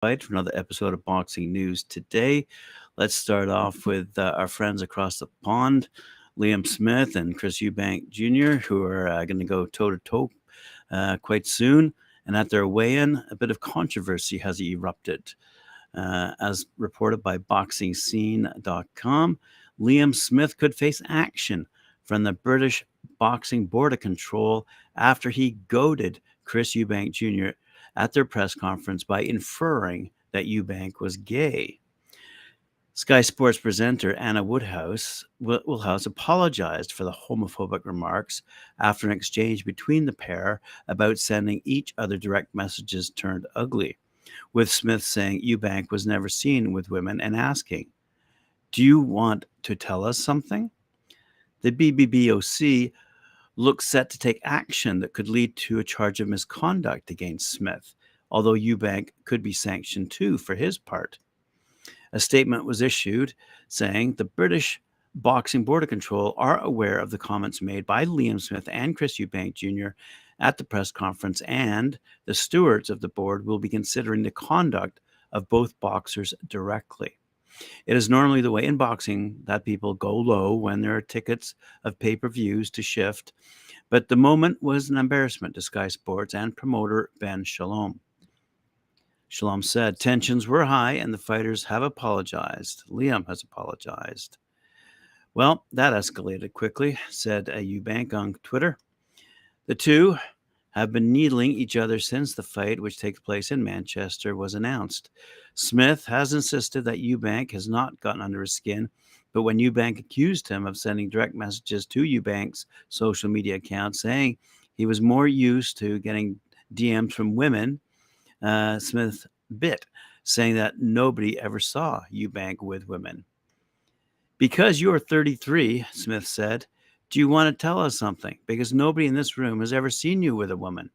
for another episode of Boxing News today. Let's start off with uh, our friends across the pond, Liam Smith and Chris Eubank Jr., who are uh, going to go toe to toe quite soon. And at their weigh in, a bit of controversy has erupted. Uh, as reported by BoxingScene.com, Liam Smith could face action from the British Boxing Board of Control after he goaded Chris Eubank Jr. at their press conference by inferring that Eubank was gay. Sky Sports presenter Anna Woodhouse Woodhouse apologized for the homophobic remarks after an exchange between the pair about sending each other direct messages turned ugly, with Smith saying Eubank was never seen with women and asking, "Do you want to tell us something?" The BBBOC looks set to take action that could lead to a charge of misconduct against Smith, although Eubank could be sanctioned too for his part. A statement was issued saying the British Boxing Board of Control are aware of the comments made by Liam Smith and Chris Eubank Jr. at the press conference, and the stewards of the board will be considering the conduct of both boxers directly. It is normally the way in boxing that people go low when there are tickets of pay per views to shift, but the moment was an embarrassment to Sky Sports and promoter Ben Shalom. Shalom said tensions were high and the fighters have apologized. Liam has apologized. Well, that escalated quickly, said a Eubank on Twitter. The two have been needling each other since the fight, which takes place in Manchester, was announced. Smith has insisted that Eubank has not gotten under his skin, but when Eubank accused him of sending direct messages to Eubank's social media account saying he was more used to getting DMs from women, uh, Smith bit, saying that nobody ever saw Eubank with women. Because you're 33, Smith said, do you want to tell us something? Because nobody in this room has ever seen you with a woman.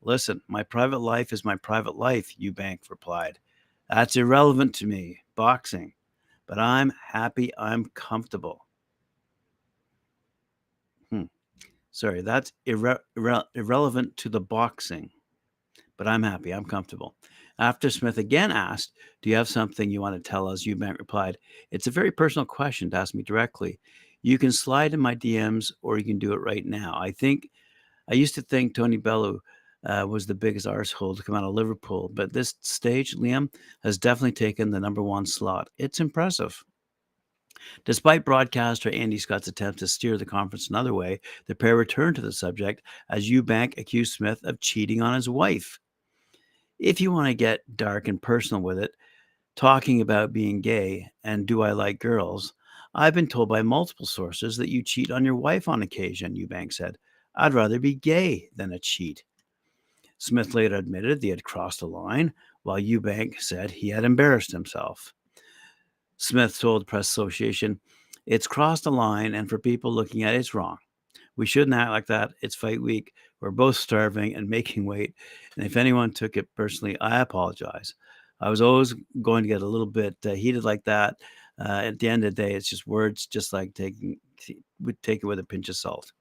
Listen, my private life is my private life, Eubank replied. That's irrelevant to me, boxing. But I'm happy I'm comfortable. Hmm. Sorry, that's irre- irre- irrelevant to the boxing. But I'm happy, I'm comfortable. After Smith again asked, Do you have something you want to tell us? Eubank replied, It's a very personal question to ask me directly. You can slide in my DMs or you can do it right now. I think I used to think Tony Bellew uh, was the biggest arsehole to come out of Liverpool, but this stage, Liam has definitely taken the number one slot. It's impressive. Despite broadcaster Andy Scott's attempt to steer the conference another way, the pair returned to the subject as Eubank accused Smith of cheating on his wife. If you want to get dark and personal with it, talking about being gay and do I like girls, I've been told by multiple sources that you cheat on your wife on occasion, Eubank said. I'd rather be gay than a cheat. Smith later admitted he had crossed a line, while Eubank said he had embarrassed himself. Smith told the Press Association, It's crossed a line, and for people looking at it, it's wrong. We shouldn't act like that. It's fight week. We're both starving and making weight. And if anyone took it personally, I apologize. I was always going to get a little bit uh, heated like that uh, at the end of the day, it's just words, just like taking would take it with a pinch of salt.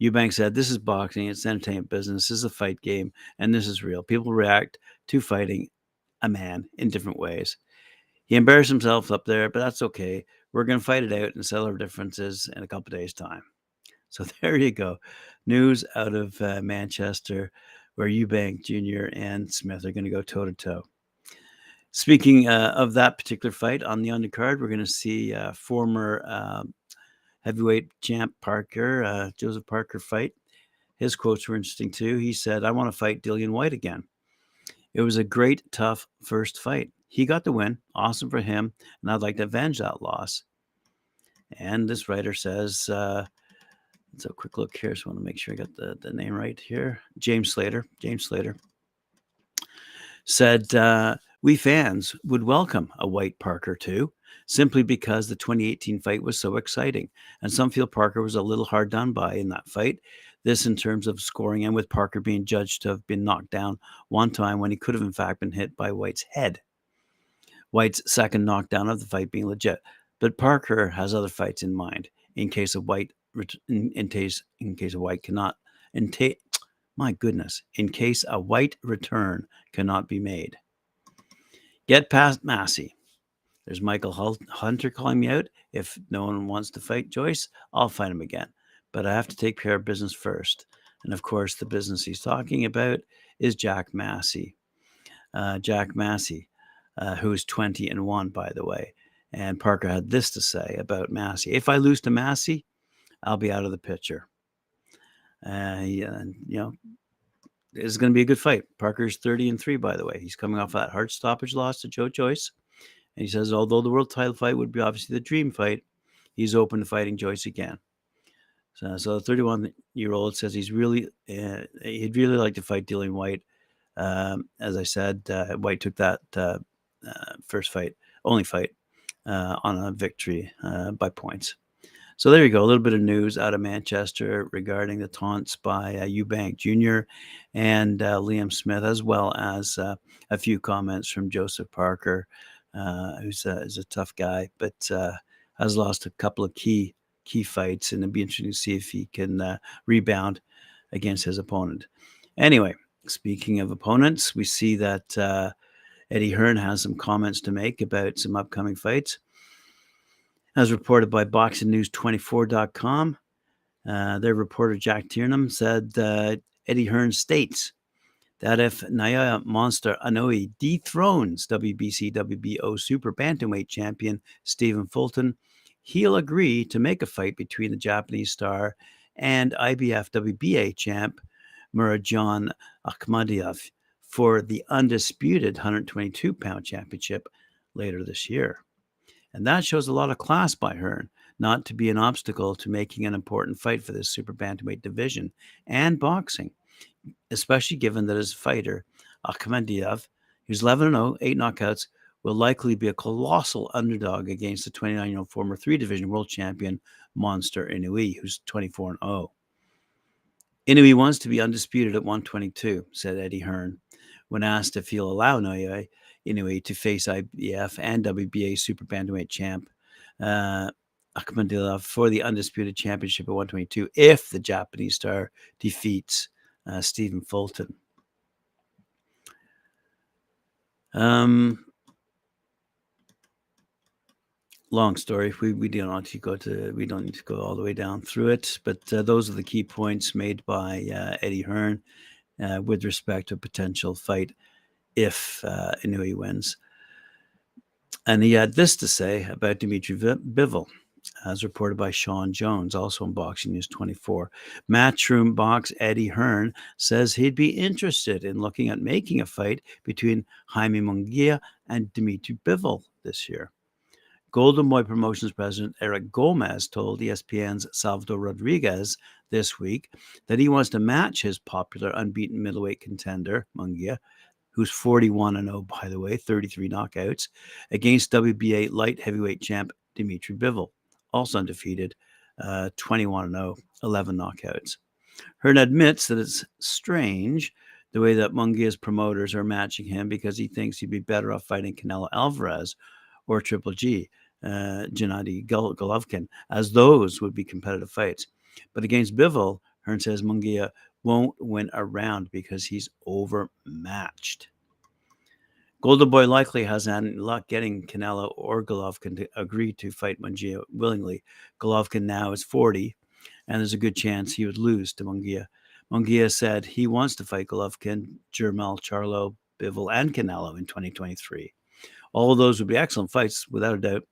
Eubank said, "This is boxing. It's entertainment business. This is a fight game, and this is real. People react to fighting a man in different ways." He embarrassed himself up there, but that's okay. We're going to fight it out and settle our differences in a couple days' time. So there you go. News out of uh, Manchester, where Eubank Jr. and Smith are going to go toe to toe. Speaking uh, of that particular fight on the undercard, we're going to see uh, former uh, heavyweight champ Parker, uh, Joseph Parker fight. His quotes were interesting too. He said, I want to fight Dillian Whyte again. It was a great, tough first fight. He got the win. Awesome for him. And I'd like to avenge that loss. And this writer says, let's have a quick look here. So I want to make sure I got the, the name right here. James Slater. James Slater said, uh, we fans would welcome a Whyte Parker too, simply because the 2018 fight was so exciting. And some feel Parker was a little hard done by in that fight. This in terms of scoring, and with Parker being judged to have been knocked down one time when he could have, in fact, been hit by Whyte's head. Whyte's second knockdown of the fight being legit. But Parker has other fights in mind in case of Whyte in, in case, in case of Whyte cannot, in ta- my goodness, in case a Whyte return cannot be made. Get past Massey. There's Michael Hunter calling me out. If no one wants to fight Joyce, I'll fight him again. But I have to take care of business first. And of course, the business he's talking about is Jack Massey. Uh, Jack Massey, uh, who's 20 and 1, by the way. And Parker had this to say about Massey. If I lose to Massey, I'll be out of the picture. Uh, yeah, you know, it's going to be a good fight. Parker's 30 and 3, by the way. He's coming off that hard stoppage loss to Joe Joyce. And he says, although the world title fight would be obviously the dream fight, he's open to fighting Joyce again. So, so the 31 year old says he's really, uh, he'd really like to fight Dillian Whyte. Um, as I said, uh, Whyte took that uh, uh first fight, only fight, uh, on a victory uh, by points. So there you go, a little bit of news out of Manchester regarding the taunts by uh, Eubank Jr. and uh, Liam Smith, as well as uh, a few comments from Joseph Parker, uh, who's a, is a tough guy, but uh, has lost a couple of key key fights, and it'd be interesting to see if he can uh, rebound against his opponent. Anyway, speaking of opponents, we see that Eddie Hearn has some comments to make about some upcoming fights. As reported by BoxingNews24.com, uh, their reporter Jack Tiernam said uh, Eddie Hearn states that if Naoya Monster Inoue dethrones WBC WBO Super Bantamweight champion Stephen Fulton, he'll agree to make a fight between the Japanese star and IBF WBA champ Murodjon Akhmadaliev for the undisputed 122 pound championship later this year. And that shows a lot of class by Hearn, not to be an obstacle to making an important fight for this super bantamweight division and boxing, especially given that his fighter, Akhmadaliev, who's 11 0, eight knockouts, will likely be a colossal underdog against the 29 year old former three division world champion, Monster Inoue, who's 24 0. Inoue wants to be undisputed at 122, said Eddie Hearn. When asked if he'll allow Inoue anyway to face IBF and WBA super bantamweight champ uh, Akhmadaliev for the undisputed championship at 122 if the Japanese star defeats uh, Stephen Fulton. Um, long story. We we don't want to go to we don't need to go all the way down through it, but uh, those are the key points made by uh, Eddie Hearn uh, with respect to a potential fight if uh, Inoue wins. And he had this to say about Dimitri Bivol, as reported by Sean Jones, also in Boxing News 24. Matchroom Box Eddie Hearn says he'd be interested in looking at making a fight between Jaime Munguia and Dimitri Bivol this year. Golden Boy Promotions president Eric Gomez told ESPN's Salvador Rodriguez this week that he wants to match his popular unbeaten middleweight contender, Munguia, who's 41 and 0, by the way, 33 knockouts, against WBA light heavyweight champ Dimitri Bivol, also undefeated, uh, 21 and 0, 11 knockouts. Hearn admits that it's strange the way that Munguia's promoters are matching him because he thinks he'd be better off fighting Canelo Alvarez or Triple G, uh, Gennady Golovkin, as those would be competitive fights. But against Bivol, Hearn says Munguia won't win a round because he's overmatched. Golden Boy likely has had luck getting Canelo or Golovkin to agree to fight Munguia willingly. Golovkin now is 40, and there's a good chance he would lose to Munguia. Munguia said he wants to fight Golovkin, Jermell, Charlo, Bivol, and Canelo in 2023. All of those would be excellent fights, without a doubt.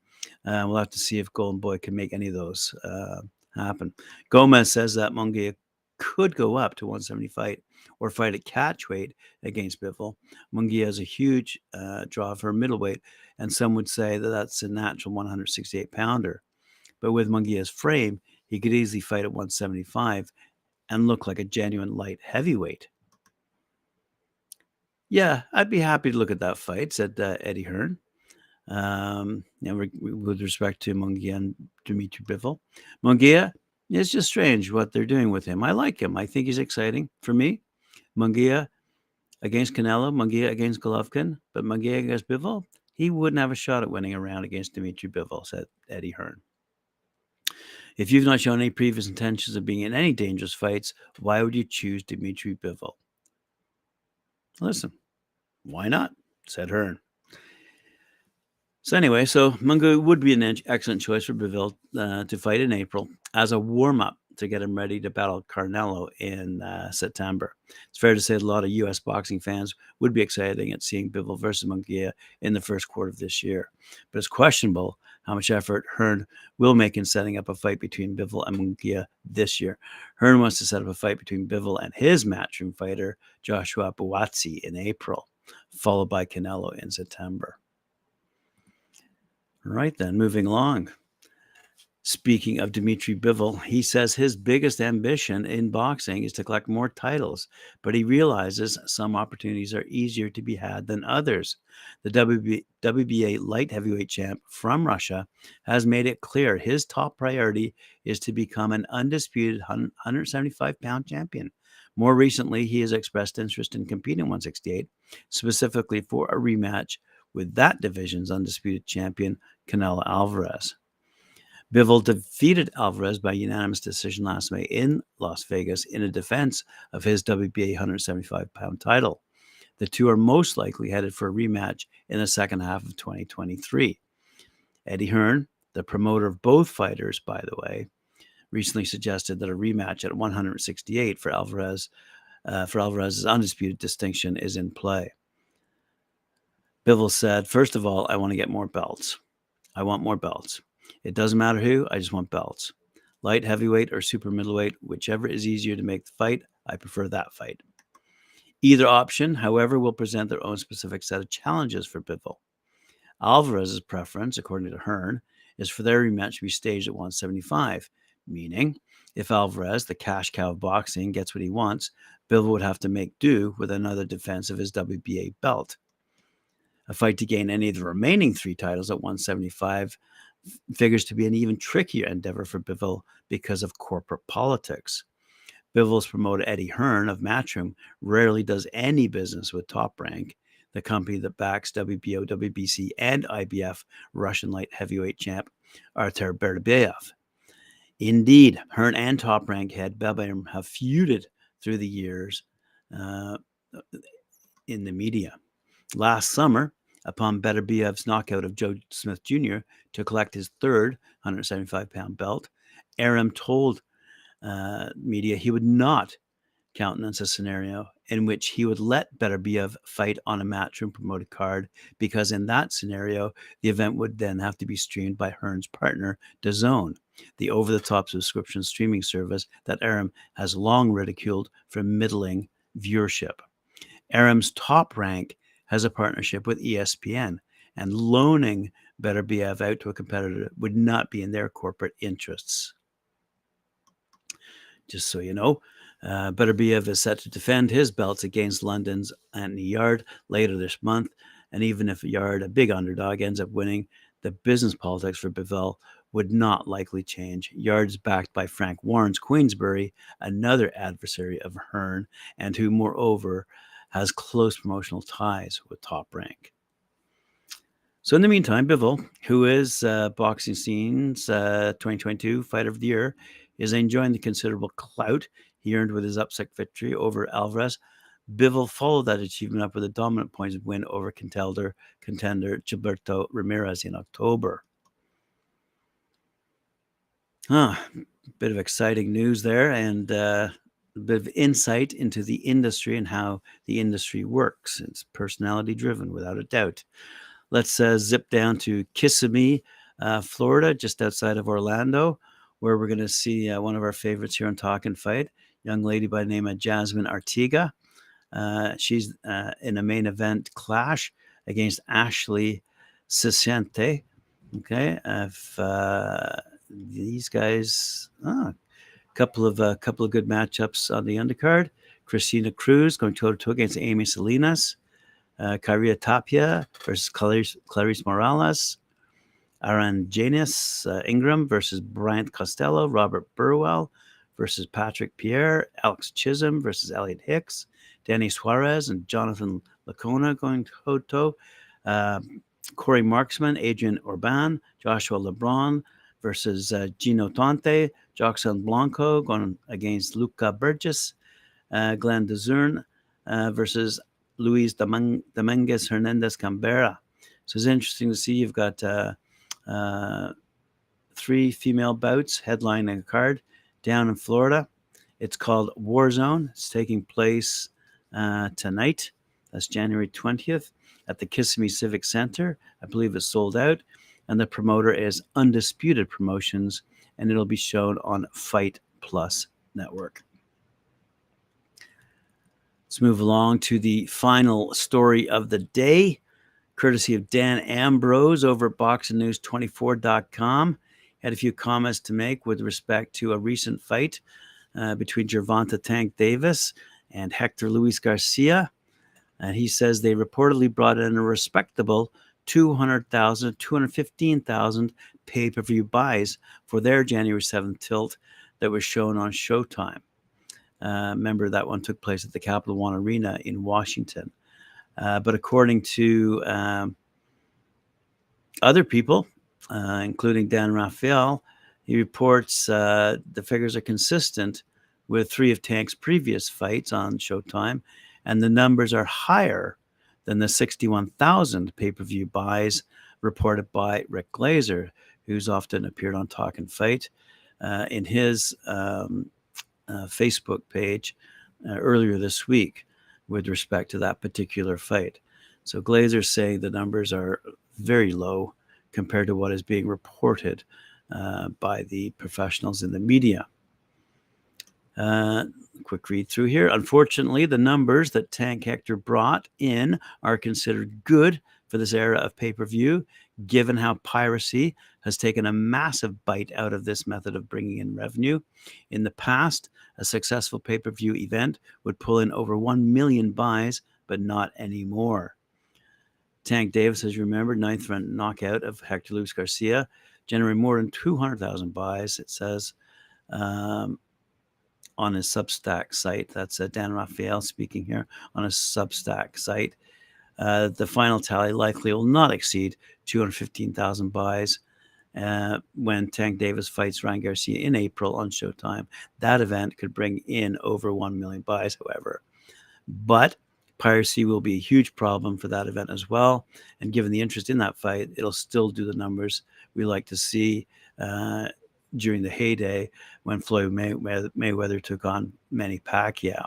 Uh, we'll have to see if Golden Boy can make any of those uh, happen. Gomez says that Munguia could go up to 175 or fight at catch weight against Bivol. Munguia has a huge uh, draw for middleweight, and some would say that that's a natural 168 pounder. But with Munguia's frame, he could easily fight at 175 and look like a genuine light heavyweight. Yeah, I'd be happy to look at that fight, said uh, Eddie Hearn. Um, know, re- with respect to Munguia and Dimitri Bivol. Munguia, it's just strange what they're doing with him. I like him. I think he's exciting. For me, Munguia against Canelo, Munguia against Golovkin, but Munguia against Bivol, he wouldn't have a shot at winning a round against Dimitri Bivol, said Eddie Hearn. If you've not shown any previous intentions of being in any dangerous fights, why would you choose Dimitri Bivol? Listen, why not? said Hearn. So anyway, so Mungu would be an excellent choice for Bivol uh, to fight in April as a warm up to get him ready to battle Canelo in uh, September. It's fair to say a lot of U.S. boxing fans would be excited at seeing Bivol versus Munguia in the first quarter of this year, but it's questionable how much effort Hearn will make in setting up a fight between Bivol and Munguia this year. Hearn wants to set up a fight between Bivol and his matchroom fighter Joshua Buatsi in April, followed by Canelo in September. Right then, moving along. Speaking of Dmitry Bivol, he says his biggest ambition in boxing is to collect more titles, but he realizes some opportunities are easier to be had than others. The WB, WBA light heavyweight champ from Russia has made it clear his top priority is to become an undisputed 175 pound champion. More recently, he has expressed interest in competing 168, specifically for a rematch with that division's undisputed champion, Canelo Alvarez. Bivol defeated Alvarez by unanimous decision last May in Las Vegas in a defense of his WBA 175 pound title. The two are most likely headed for a rematch in the second half of 2023. Eddie Hearn, the promoter of both fighters, by the way, recently suggested that a rematch at 168 for Alvarez uh, for Alvarez's undisputed distinction is in play. Bivol said, First of all, I want to get more belts. I want more belts. It doesn't matter who, I just want belts. Light heavyweight or super middleweight, whichever is easier to make the fight, I prefer that fight. Either option, however, will present their own specific set of challenges for Bivol. Alvarez's preference, according to Hearn, is for their rematch to be staged at 175, meaning if Alvarez, the cash cow of boxing, gets what he wants, Bivol would have to make do with another defense of his WBA belt. A fight to gain any of the remaining three titles at 175 figures to be an even trickier endeavor for Bivol because of corporate politics. Bivol's promoter Eddie Hearn of Matchroom rarely does any business with Top Rank, the company that backs WBO, WBC, and IBF Russian light heavyweight champ Artur Beterbiev. Indeed, Hearn and Top Rank head have feuded through the years uh, in the media. Last summer, upon Beterbiev's knockout of Joe Smith Jr. to collect his third 175 pound belt. Arum told uh, media he would not countenance a scenario in which he would let Beterbiev fight on a matchroom promoted card because in that scenario, the event would then have to be streamed by Hearn's partner, DAZN, the over-the-top subscription streaming service that Arum has long ridiculed for middling viewership. Arum's top rank has a partnership with ESPN, and loaning Beterbiev out to a competitor would not be in their corporate interests. Just so you know, uh, Beterbiev is set to defend his belts against London's Anthony Yarde later this month. And even if Yarde, a big underdog, ends up winning, the business politics for Bivol would not likely change. Yarde's backed by Frank Warren's Queensberry, another adversary of Hearn, and who, moreover, has close promotional ties with Top Rank. So in the meantime, Bivol, who is uh, boxing scene's uh, 2022 Fighter of the Year, is enjoying the considerable clout he earned with his upset victory over Alvarez. Bivol followed that achievement up with a dominant points win over contender, contender Gilberto Ramirez in October. Huh, bit of exciting news there, and uh, a bit of insight into the industry and how the industry works. It's personality driven, without a doubt. Let's uh, zip down to Kissimmee, uh, Florida, just outside of Orlando, where we're going to see uh, one of our favorites here on Talk and Fight, young lady by the name of Jasmine Artiga. Uh, she's uh, in a main event clash against Ashley Ciciente. Okay, if uh, these guys, oh, couple of a uh, couple of good matchups on the undercard. Christina Cruz going toe to toe against Amy Salinas. Uh, Caria Tapia versus Clarice, Clarice Morales. Aaron Janis uh, Ingram versus Bryant Costello. Robert Burwell versus Patrick Pierre. Alex Chisholm versus Elliot Hicks. Danny Suarez and Jonathan Lacona going toe to toe. Uh, Corey Marksman, Adrian Orban, Joshua LeBron versus uh, Gino Tonte. Jackson Blanco going against Luca Burgess, uh, Glenn DeZern uh, versus Luis Dominguez Hernandez Canberra. So it's interesting to see you've got uh, uh, three female bouts headlining a card down in Florida. It's called Warzone. It's taking place uh, tonight. That's January 20th at the Kissimmee Civic Center. I believe it's sold out. And the promoter is Undisputed Promotions, and it'll be shown on Fight Plus Network. Let's move along to the final story of the day, courtesy of Dan Ambrose over at boxingnews24.com. Had a few comments to make with respect to a recent fight uh, between Gervonta Tank Davis and Hector Luis Garcia. And he says they reportedly brought in a respectable 200,000, 215,000 pay per view buys for their January 7th tilt that was shown on Showtime. Uh, remember, that one took place at the Capital One Arena in Washington. Uh, but according to um, other people, uh, including Dan Raphael, he reports uh, the figures are consistent with three of Tank's previous fights on Showtime, and the numbers are higher than the 61,000 pay per view buys reported by Rick Glazer, who's often appeared on Talk and Fight. Uh, in his um, uh, Facebook page uh, earlier this week with respect to that particular fight. So Glazer's saying the numbers are very low compared to what is being reported uh, by the professionals in the media. Uh, quick read through here. Unfortunately, the numbers that Tank Hector brought in are considered good for this era of pay per view, given how piracy has taken a massive bite out of this method of bringing in revenue. In the past, a successful pay per view event would pull in over 1 million buys, but not anymore. Tank Davis as you remember, ninth round knockout of Hector Luis Garcia, generating more than 200,000 buys, it says. Um, on his Substack site. That's uh, Dan Raphael speaking here on his Substack site. Uh, the final tally likely will not exceed 215,000 buys uh, when Tank Davis fights Ryan Garcia in April on Showtime. That event could bring in over 1 million buys, however. But piracy will be a huge problem for that event as well. And given the interest in that fight, it'll still do the numbers we like to see. Uh, during the heyday when Floyd Mayweather took on Manny Pacquiao.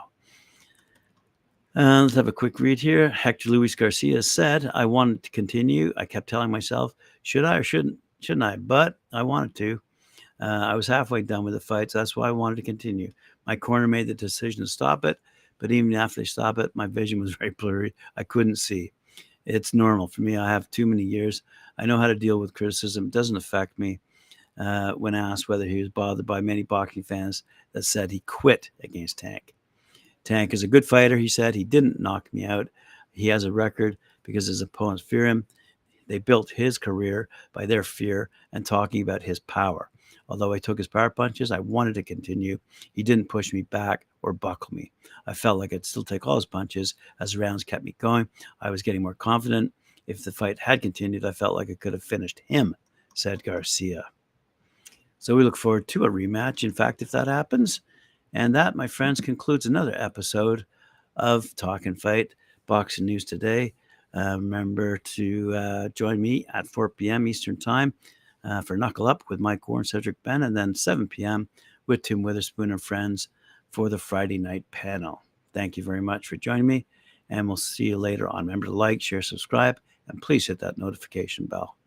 Uh, let's have a quick read here. Hector Luis Garcia said, "I wanted to continue. I kept telling myself, should I or shouldn't shouldn't I? But I wanted to. Uh, I was halfway done with the fight, so that's why I wanted to continue. My corner made the decision to stop it, but even after they stopped it, my vision was very blurry. I couldn't see. It's normal for me. I have too many years. I know how to deal with criticism. It doesn't affect me uh, when asked whether he was bothered by many boxing fans that said he quit against Tank. Tank is a good fighter, he said. He didn't knock me out. He has a record because his opponents fear him. They built his career by their fear and talking about his power. Although I took his power punches, I wanted to continue. He didn't push me back or buckle me. I felt like I'd still take all his punches as rounds kept me going. I was getting more confident. If the fight had continued, I felt like I could have finished him, said Garcia. So we look forward to a rematch. In fact, if that happens, and that, my friends, concludes another episode of Talk and Fight Boxing News Today. Uh, remember to uh, join me at 4 p.m. Eastern Time uh, for Knuckle Up with Mike Warren, Cedric Ben, and then 7 p.m. with Tim Witherspoon and friends for the Friday night panel. Thank you very much for joining me, and we'll see you later on. Remember to like, share, subscribe, and please hit that notification bell.